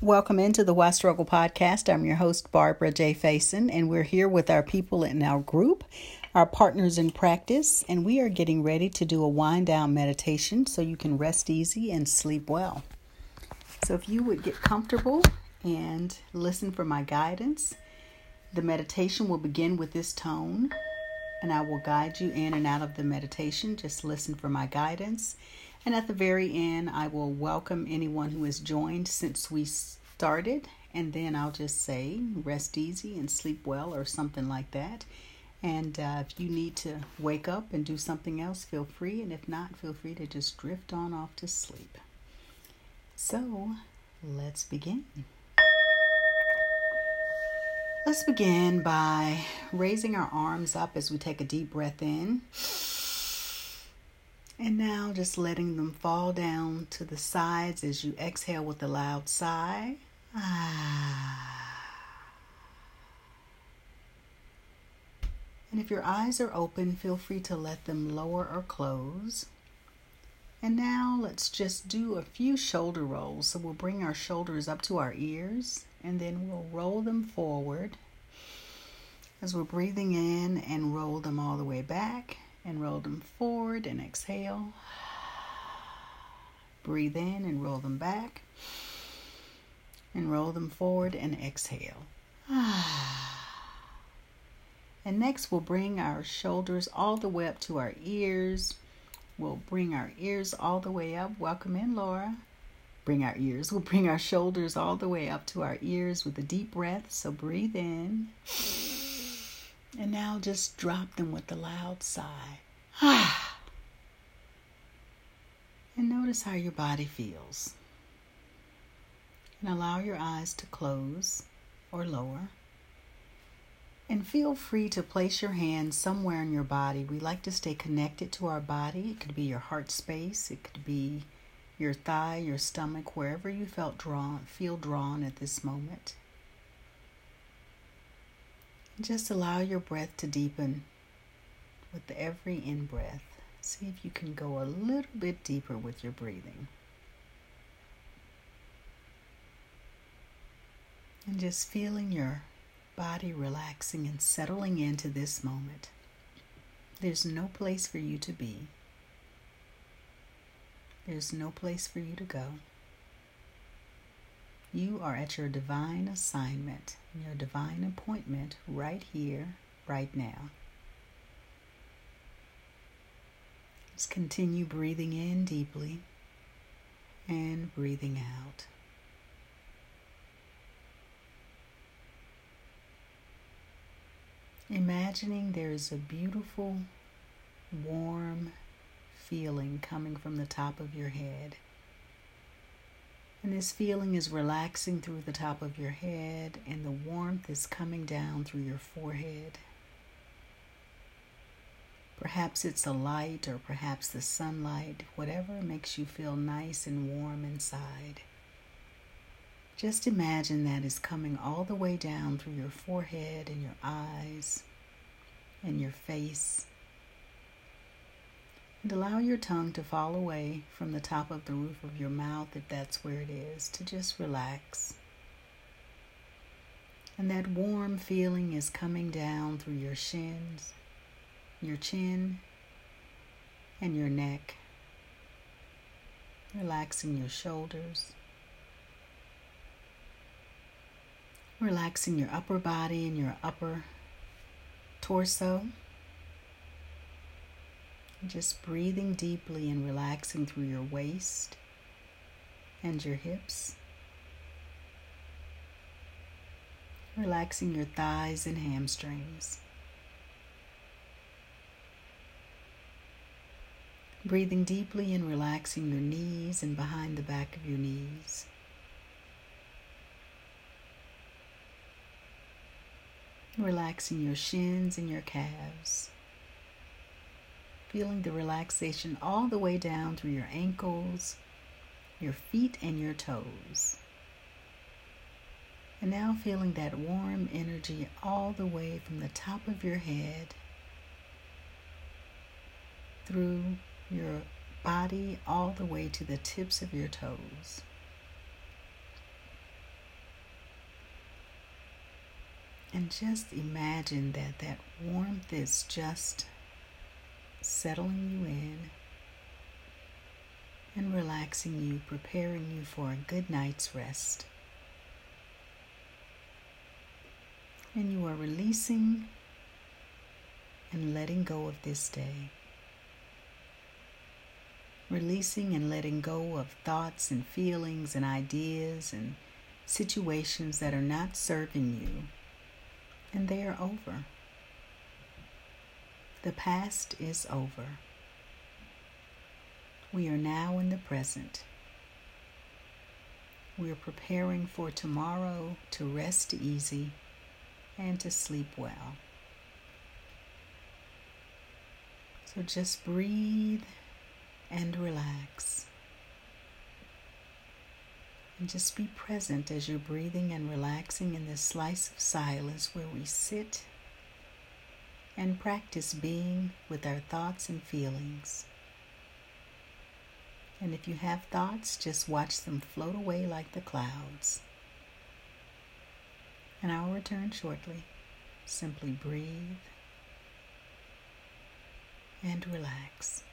Welcome into the Why Struggle podcast. I'm your host, Barbara J. Faison, and we're here with our people in our group, our partners in practice, and we are getting ready to do a wind down meditation so you can rest easy and sleep well. So, if you would get comfortable and listen for my guidance, the meditation will begin with this tone, and I will guide you in and out of the meditation. Just listen for my guidance. And at the very end, I will welcome anyone who has joined since we started. And then I'll just say, rest easy and sleep well, or something like that. And uh, if you need to wake up and do something else, feel free. And if not, feel free to just drift on off to sleep. So, let's begin. Let's begin by raising our arms up as we take a deep breath in. And now just letting them fall down to the sides as you exhale with a loud sigh. Ah. And if your eyes are open, feel free to let them lower or close. And now let's just do a few shoulder rolls. So we'll bring our shoulders up to our ears and then we'll roll them forward as we're breathing in and roll them all the way back and roll them forward and exhale. Breathe in and roll them back and roll them forward and exhale. And next, we'll bring our shoulders all the way up to our ears. We'll bring our ears all the way up. Welcome in, Laura. Bring our ears. We'll bring our shoulders all the way up to our ears with a deep breath. So breathe in. And now just drop them with a loud sigh. Ah! and notice how your body feels. And allow your eyes to close or lower. And feel free to place your hands somewhere in your body. We like to stay connected to our body. It could be your heart space, it could be your thigh, your stomach, wherever you felt drawn, feel drawn at this moment. Just allow your breath to deepen with every in breath. See if you can go a little bit deeper with your breathing. And just feeling your body relaxing and settling into this moment. There's no place for you to be. There's no place for you to go. You are at your divine assignment, your divine appointment right here, right now. Just continue breathing in deeply and breathing out. Imagining there is a beautiful, warm feeling coming from the top of your head. And this feeling is relaxing through the top of your head, and the warmth is coming down through your forehead. Perhaps it's a light, or perhaps the sunlight, whatever makes you feel nice and warm inside. Just imagine that is coming all the way down through your forehead and your eyes and your face. And allow your tongue to fall away from the top of the roof of your mouth if that's where it is, to just relax. And that warm feeling is coming down through your shins, your chin, and your neck, relaxing your shoulders Relaxing your upper body and your upper torso. Just breathing deeply and relaxing through your waist and your hips. Relaxing your thighs and hamstrings. Breathing deeply and relaxing your knees and behind the back of your knees. relaxing your shins and your calves feeling the relaxation all the way down through your ankles, your feet, and your toes. And now feeling that warm energy all the way from the top of your head through your body all the way to the tips of your toes. And just imagine that that warmth is just settling you in and relaxing you, preparing you for a good night's rest. And you are releasing and letting go of this day. Releasing and letting go of thoughts and feelings and ideas and situations that are not serving you. And they are over. The past is over. We are now in the present. We are preparing for tomorrow to rest easy and to sleep well. So just breathe and relax. And just be present as you're breathing and relaxing in this slice of silence where we sit and practice being with our thoughts and feelings. And if you have thoughts, just watch them float away like the clouds. And I'll return shortly. Simply breathe and relax.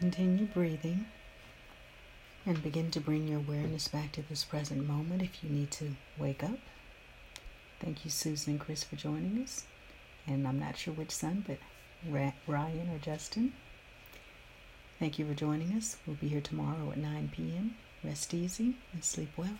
Continue breathing and begin to bring your awareness back to this present moment if you need to wake up. Thank you, Susan and Chris, for joining us. And I'm not sure which son, but Ryan or Justin. Thank you for joining us. We'll be here tomorrow at 9 p.m. Rest easy and sleep well.